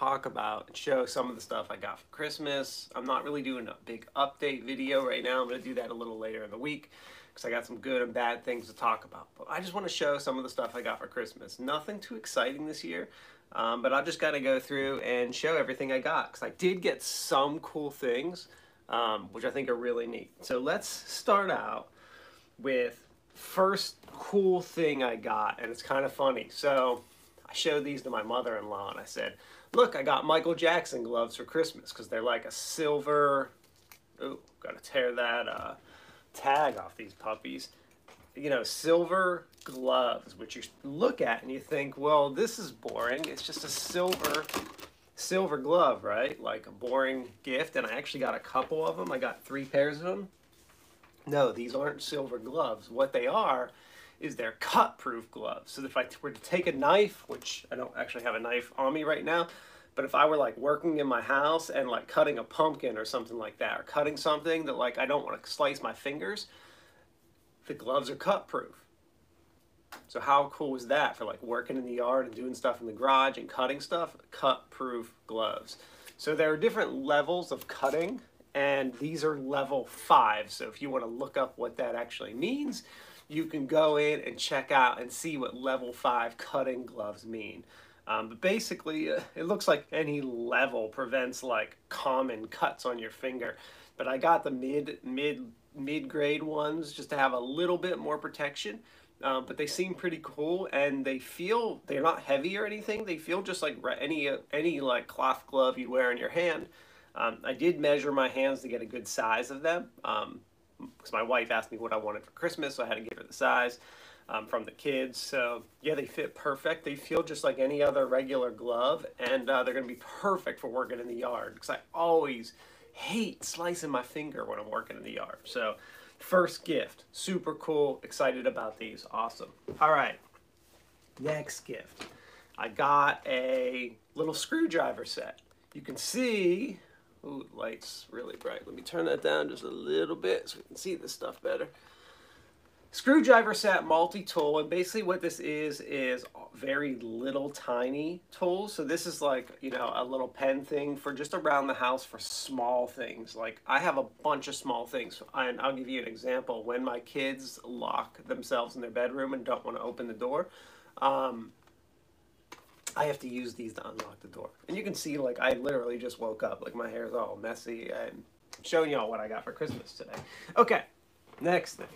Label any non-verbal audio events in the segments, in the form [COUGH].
talk about and show some of the stuff I got for Christmas. I'm not really doing a big update video right now. I'm going to do that a little later in the week because I got some good and bad things to talk about. But I just want to show some of the stuff I got for Christmas. Nothing too exciting this year, um, but I've just got to go through and show everything I got because I did get some cool things, um, which I think are really neat. So let's start out with first cool thing I got, and it's kind of funny. So I showed these to my mother-in-law, and I said, "Look, I got Michael Jackson gloves for Christmas because they're like a silver. Oh, gotta tear that uh, tag off these puppies. You know, silver gloves, which you look at and you think, well, this is boring. It's just a silver." silver glove, right? Like a boring gift, and I actually got a couple of them. I got three pairs of them. No, these aren't silver gloves. What they are is they're cut-proof gloves. So if I were to take a knife, which I don't actually have a knife on me right now, but if I were like working in my house and like cutting a pumpkin or something like that, or cutting something that like I don't want to slice my fingers, the gloves are cut-proof. So how cool is that for like working in the yard and doing stuff in the garage and cutting stuff? Cut-proof gloves. So there are different levels of cutting and these are level five. So if you want to look up what that actually means, you can go in and check out and see what level five cutting gloves mean. Um, but basically, uh, it looks like any level prevents like common cuts on your finger. But I got the mid mid mid grade ones just to have a little bit more protection. Um, but they seem pretty cool and they feel they're not heavy or anything. They feel just like any uh, any like cloth glove you'd wear in your hand. Um, I did measure my hands to get a good size of them um, because my wife asked me what I wanted for Christmas, so I had to give her the size um, from the kids. So yeah, they fit perfect. They feel just like any other regular glove, and uh, they're going to be perfect for working in the yard because I always hate slicing my finger when I'm working in the yard. So first gift, super cool, excited about these, awesome. All right, next gift. I got a little screwdriver set. You can see Ooh, light's really bright. Let me turn that down just a little bit so we can see this stuff better. Screwdriver set multi-tool, and basically what this is, is very little tiny tools. So this is like, you know, a little pen thing for just around the house for small things. Like I have a bunch of small things, and I'll give you an example. When my kids lock themselves in their bedroom and don't want to open the door, um, I have to use these to unlock the door. And you can see, like, I literally just woke up. Like, my hair's all messy. I'm showing y'all what I got for Christmas today. Okay, next thing.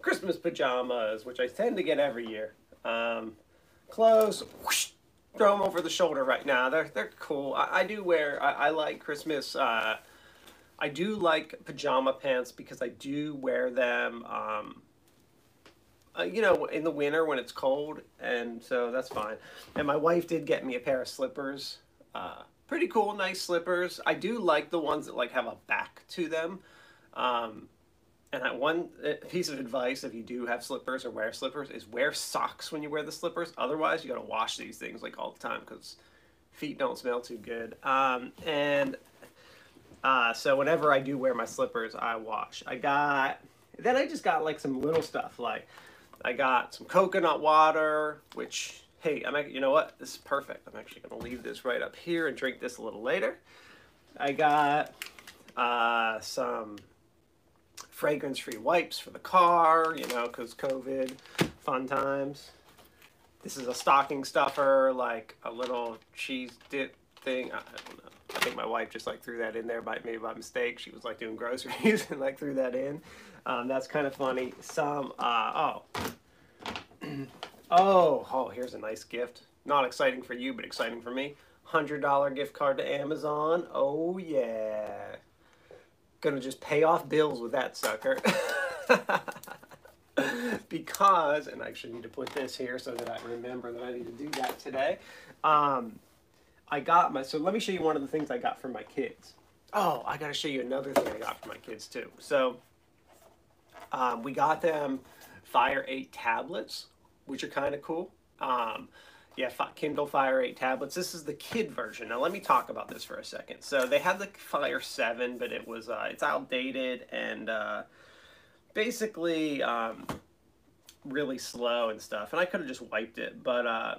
Christmas pajamas, which I tend to get every year. Um, clothes, whoosh, throw them over the shoulder right now. They're, they're cool. I, I do wear, I, I like Christmas, uh, I do like pajama pants because I do wear them, um, uh, you know, in the winter when it's cold, and so that's fine. And my wife did get me a pair of slippers. Uh, pretty cool, nice slippers. I do like the ones that like have a back to them. Um, and I, one uh, piece of advice, if you do have slippers or wear slippers, is wear socks when you wear the slippers. Otherwise, you gotta wash these things like all the time because feet don't smell too good. Um, and uh, so whenever I do wear my slippers, I wash. I got, then I just got like some little stuff like I got some coconut water, which, hey, I'm you know what? This is perfect. I'm actually going to leave this right up here and drink this a little later. I got uh, some fragrance-free wipes for the car, you know, because COVID, fun times. This is a stocking stuffer, like a little cheese dip thing. I, I don't know. I think my wife just like threw that in there by maybe by mistake. She was like doing groceries [LAUGHS] and like threw that in. Um, that's kind of funny. Some uh, oh [CLEARS THROAT] oh oh here's a nice gift. Not exciting for you, but exciting for me. Hundred dollar gift card to Amazon. Oh yeah. Gonna just pay off bills with that sucker. [LAUGHS] because, and I actually need to put this here so that I remember that I need to do that today. Um, I got my, so let me show you one of the things I got for my kids. Oh, I got to show you another thing I got for my kids too. So um, we got them Fire 8 tablets, which are kind of cool. Um, yeah, Kindle Fire 8 tablets. This is the kid version. Now let me talk about this for a second. So they had the Fire 7, but it was, uh, it's outdated and uh, basically um, really slow and stuff. And I could have just wiped it, but uh,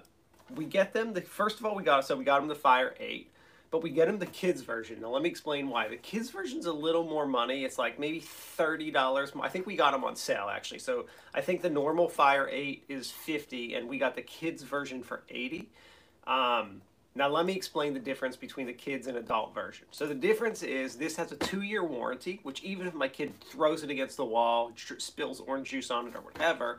we get them the first of all we got so we got them the Fire Eight, but we get them the kids version. Now let me explain why. The kids version's a little more money. It's like maybe thirty dollars. I think we got them on sale actually. So I think the normal Fire Eight is fifty, and we got the kids version for eighty. Um, now let me explain the difference between the kids and adult version. So the difference is this has a two-year warranty, which even if my kid throws it against the wall, spills orange juice on it or whatever,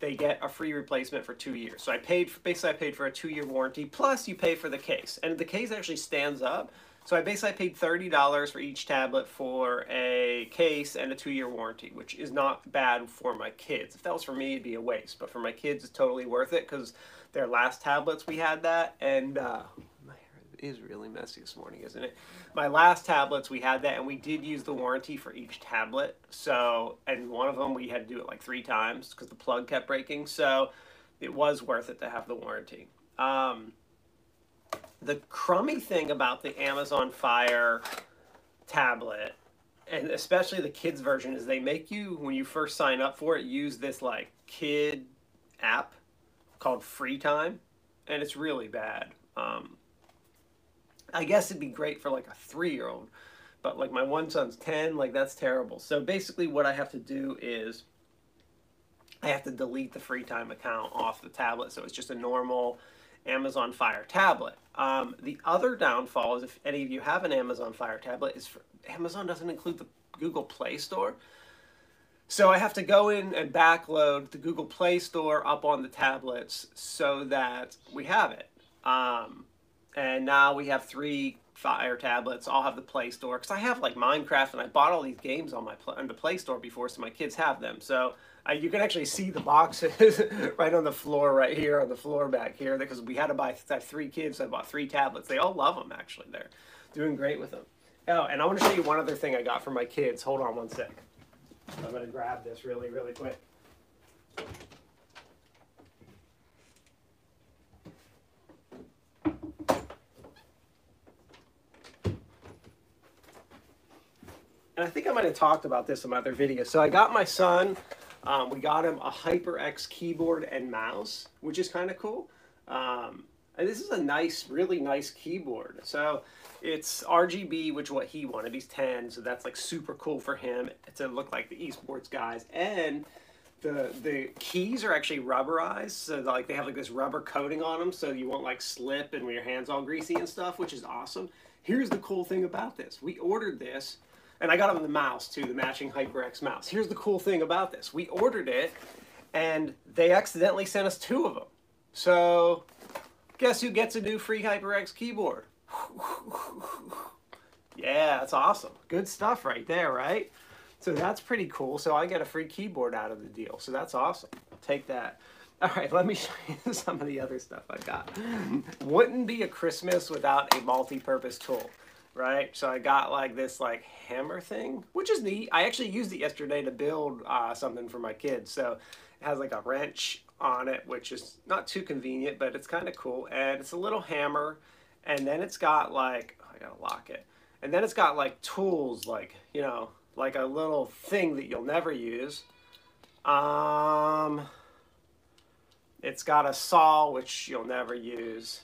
they get a free replacement for two years. So I paid, for, basically I paid for a two-year warranty, plus you pay for the case. And the case actually stands up. So I basically paid $30 for each tablet for a case and a two-year warranty, which is not bad for my kids. If that was for me, it'd be a waste. But for my kids, it's totally worth it because their last tablets we had that and uh, is really messy this morning isn't it? My last tablets we had that and we did use the warranty for each tablet. So and one of them we had to do it like three times because the plug kept breaking. So it was worth it to have the warranty. Um, the crummy thing about the amazon fire tablet and especially the kids version is they make you when you first sign up for it use this like kid app called Free Time, and it's really bad. Um, I guess it'd be great for like a three year old, but like my one son's 10, like that's terrible. So basically, what I have to do is I have to delete the Free Time account off the tablet, so it's just a normal Amazon Fire tablet. Um, the other downfall is if any of you have an Amazon Fire tablet, is for, Amazon doesn't include the Google Play Store. So I have to go in and backload the Google Play Store up on the tablets so that we have it. Um, and now we have three Fire tablets. I'll have the Play Store because I have like Minecraft and I bought all these games on my on the Play Store before, so my kids have them. So uh, you can actually see the boxes [LAUGHS] right on the floor, right here on the floor back here, because we had to buy. Three kids, so I bought three tablets. They all love them actually. They're doing great with them. Oh, and I want to show you one other thing I got for my kids. Hold on one sec. I'm going to grab this really, really quick. And I think I might have talked about this in my other video. So I got my son, um, we got him a HyperX keyboard and mouse, which is kind of cool. Um, and this is a nice, really nice keyboard. So it's RGB, which what he wanted. He's 10, so that's like super cool for him to look like the esports guys. And the the keys are actually rubberized, so like they have like this rubber coating on them, so you won't like slip and when your hands all greasy and stuff, which is awesome. Here's the cool thing about this: we ordered this, and I got him the mouse too, the matching HyperX mouse. Here's the cool thing about this: we ordered it, and they accidentally sent us two of them. So, guess who gets a new free HyperX keyboard? [LAUGHS] yeah, that's awesome. Good stuff right there, right? So that's pretty cool. So I get a free keyboard out of the deal. So that's awesome. take that. [LAUGHS] All right, let me [LAUGHS] show you some of the other stuff I got. Wouldn't be a Christmas without a multi-purpose tool, right? So I got like this like hammer thing, which is neat. I actually used it yesterday to build uh, something for my kids. So it has like a wrench on it, which is not too convenient, but it's kind of cool. And it's a little hammer and then it's got like oh, I gotta lock it, and then it's got like tools like you know like a little thing that you'll never use. Um, it's got a saw which you'll never use,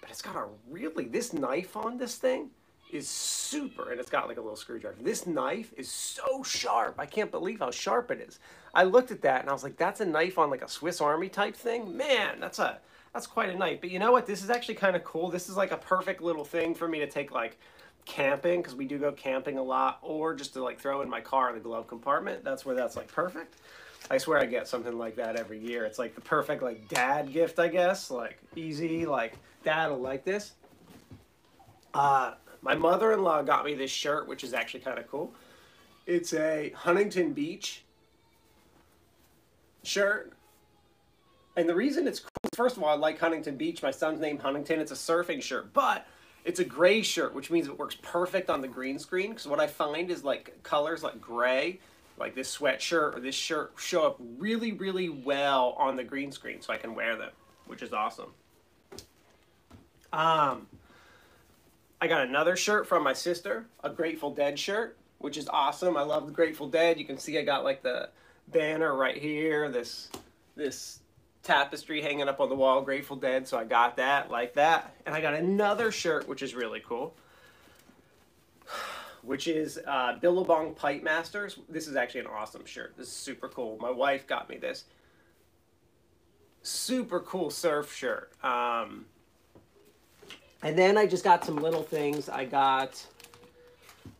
but it's got a really this knife on this thing is super and it's got like a little screwdriver. This knife is so sharp. I can't believe how sharp it is. I looked at that and I was like, that's a knife on like a Swiss Army type thing? Man, that's a that's quite a night. But you know what? This is actually kind of cool. This is like a perfect little thing for me to take like camping because we do go camping a lot or just to like throw in my car in the glove compartment. That's where that's like perfect. I swear I get something like that every year. It's like the perfect like dad gift, I guess. Like easy, like dad will like this. Uh, my mother-in-law got me this shirt, which is actually kind of cool. It's a Huntington Beach shirt. And the reason it's cool first of all, I like Huntington Beach. My son's name Huntington. It's a surfing shirt, but it's a gray shirt, which means it works perfect on the green screen. Because what I find is like colors like gray, like this sweatshirt or this shirt, show up really, really well on the green screen, so I can wear them, which is awesome. Um, I got another shirt from my sister, a Grateful Dead shirt, which is awesome. I love the Grateful Dead. You can see I got like the banner right here. This this tapestry hanging up on the wall, Grateful Dead, so I got that, like that. And I got another shirt, which is really cool, which is uh, Billabong Pipe Masters. This is actually an awesome shirt. This is super cool. My wife got me this. Super cool surf shirt. Um, and then I just got some little things. I got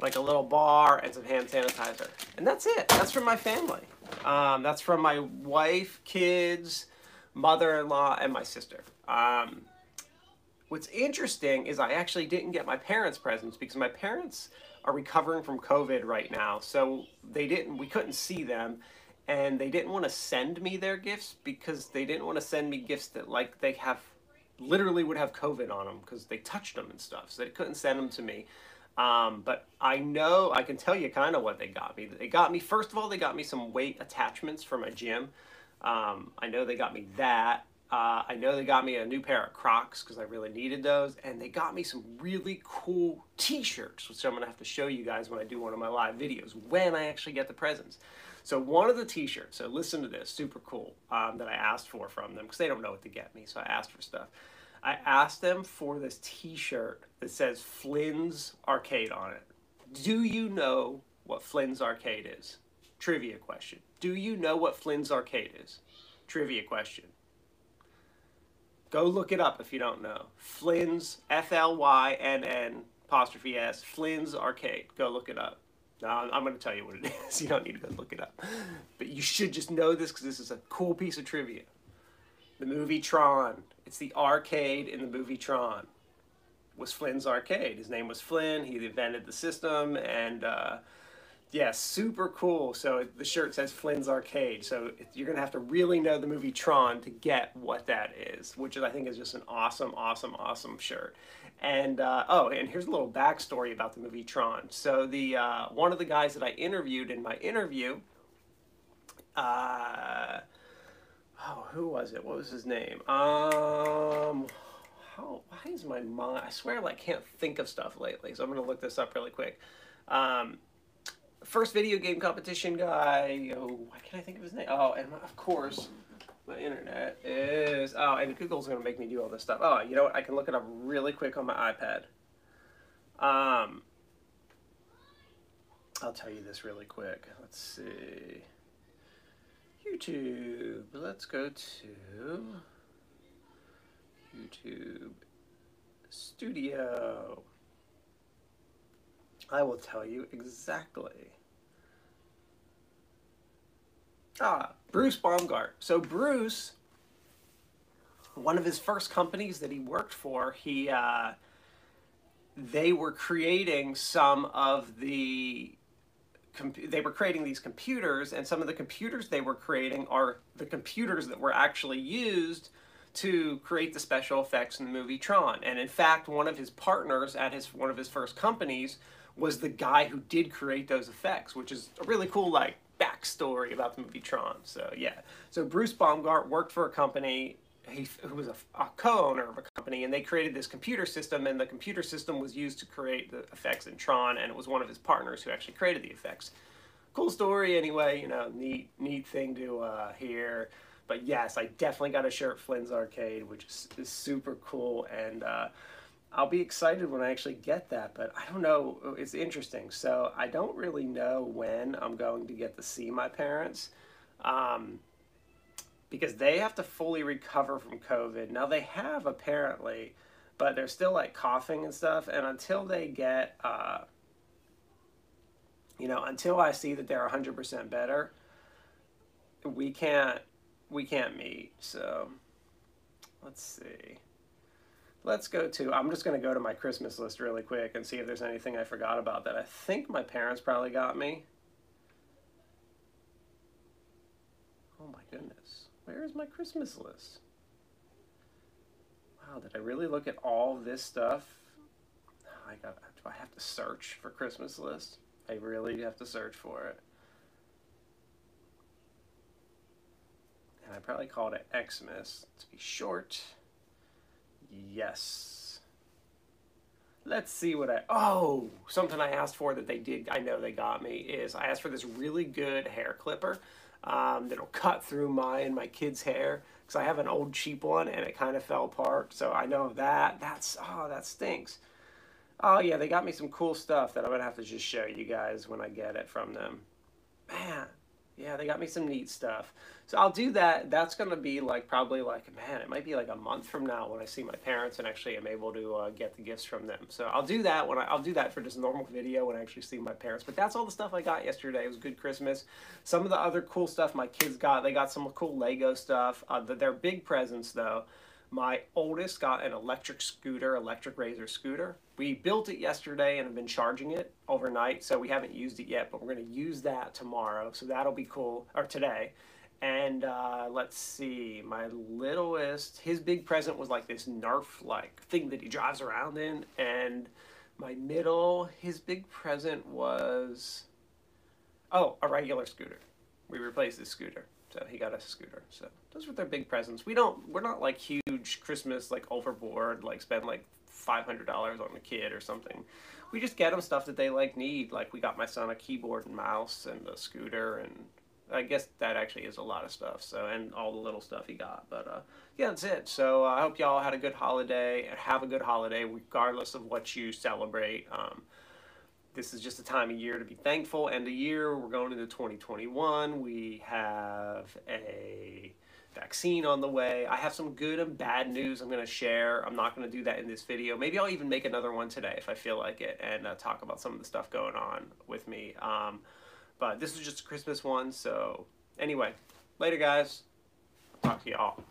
like a little bar and some hand sanitizer. And that's it. That's from my family. Um, that's from my wife, kids, mother-in-law, and my sister. Um, what's interesting is I actually didn't get my parents' presents because my parents are recovering from COVID right now. So they didn't, we couldn't see them. And they didn't want to send me their gifts because they didn't want to send me gifts that like they have literally would have COVID on them because they touched them and stuff. So they couldn't send them to me. Um, but I know, I can tell you kind of what they got me. They got me, first of all, they got me some weight attachments for my gym. Um, I know they got me that. Uh, I know they got me a new pair of Crocs because I really needed those. And they got me some really cool t-shirts, which I'm going to have to show you guys when I do one of my live videos, when I actually get the presents. So one of the t-shirts, so listen to this, super cool, um, that I asked for from them because they don't know what to get me. So I asked for stuff. I asked them for this t-shirt that says Flynn's Arcade on it. Do you know what Flynn's Arcade is? Trivia question. Do you know what Flynn's Arcade is? Trivia question. Go look it up if you don't know. Flynn's, F-L-Y-N-N apostrophe S, Flynn's Arcade. Go look it up. Now, I'm going to tell you what it [LAUGHS] is. You don't need to go look it up. But you should just know this because this is a cool piece of trivia. The movie Tron. It's the arcade in the movie Tron. Was Flynn's arcade. His name was Flynn. He invented the system, and uh, yeah, super cool. So the shirt says Flynn's Arcade. So you're gonna have to really know the movie Tron to get what that is, which I think is just an awesome, awesome, awesome shirt. And uh, oh, and here's a little backstory about the movie Tron. So the uh, one of the guys that I interviewed in my interview. Uh, oh, who was it? What was his name? Um, how, why is my mind, I swear I like, can't think of stuff lately, so I'm to look this up really quick. Um, first video game competition guy, oh, why can't I think of his name? Oh, and of course, my internet is, oh, and Google's going to make me do all this stuff. Oh, you know what? I can look it up really quick on my iPad. Um, I'll tell you this really quick. Let's see. YouTube. Let's go to YouTube Studio. I will tell you exactly. Ah, Bruce Baumgart. So Bruce, one of his first companies that he worked for, he uh, they were creating some of the they were creating these computers, and some of the computers they were creating are the computers that were actually used to create the special effects in the movie Tron. And in fact, one of his partners at his one of his first companies was the guy who did create those effects, which is a really cool like backstory about the movie Tron. So yeah, so Bruce Baumgart worked for a company he, who was a, a co-owner of a company, and they created this computer system, and the computer system was used to create the effects in Tron, and it was one of his partners who actually created the effects. Cool story, anyway. You know, neat, neat thing to uh, hear. But yes, I definitely got a shirt Flynn's Arcade, which is, is super cool, and uh, I'll be excited when I actually get that. But I don't know. It's interesting. So I don't really know when I'm going to get to see my parents. Um, because they have to fully recover from COVID. Now they have apparently, but they're still like coughing and stuff. And until they get, uh, you know, until I see that they're 100% better, we can't, we can't meet. So let's see. Let's go to, I'm just going to go to my Christmas list really quick and see if there's anything I forgot about that I think my parents probably got me. Oh my goodness. Where is my Christmas list? Wow, did I really look at all this stuff? I got. Do I have to search for Christmas list? I really have to search for it. And I probably called it Xmas to be short. Yes. Let's see what I. Oh, something I asked for that they did. I know they got me is I asked for this really good hair clipper um, that'll cut through my and my kids' hair. because I have an old cheap one and it kind of fell apart. So I know that. That's, oh, that stinks. Oh, yeah, they got me some cool stuff that I'm going to have to just show you guys when I get it from them. Man, yeah, they got me some neat stuff. So I'll do that. That's going to be like probably like, man, it might be like a month from now when I see my parents and actually am able to uh, get the gifts from them. So I'll do that when I, I'll do that for just normal video when I actually see my parents. But that's all the stuff I got yesterday. It was good Christmas. Some of the other cool stuff my kids got, they got some cool Lego stuff. Uh, their big presents though. My oldest got an electric scooter, electric razor scooter. We built it yesterday and have been charging it overnight, so we haven't used it yet, but we're going to use that tomorrow, so that'll be cool, or today. And uh, let's see, my littlest, his big present was like this Nerf-like thing that he drives around in, and my middle, his big present was, oh, a regular scooter. We replaced the scooter. So he got a scooter. So those were their big presents. We don't, we're not like huge Christmas, like overboard, like spend like $500 on a kid or something. We just get them stuff that they like need. Like we got my son a keyboard and mouse and a scooter and I guess that actually is a lot of stuff. So, and all the little stuff he got. But uh, yeah, that's it. So uh, I hope y'all had a good holiday and have a good holiday regardless of what you celebrate. Um, this is just a time of year to be thankful. End of year, we're going into 2021. We have a vaccine on the way. I have some good and bad news I'm going to share. I'm not going to do that in this video. Maybe I'll even make another one today if I feel like it and uh, talk about some of the stuff going on with me. Um, but this is just a Christmas one. So anyway, later guys. talk to y'all.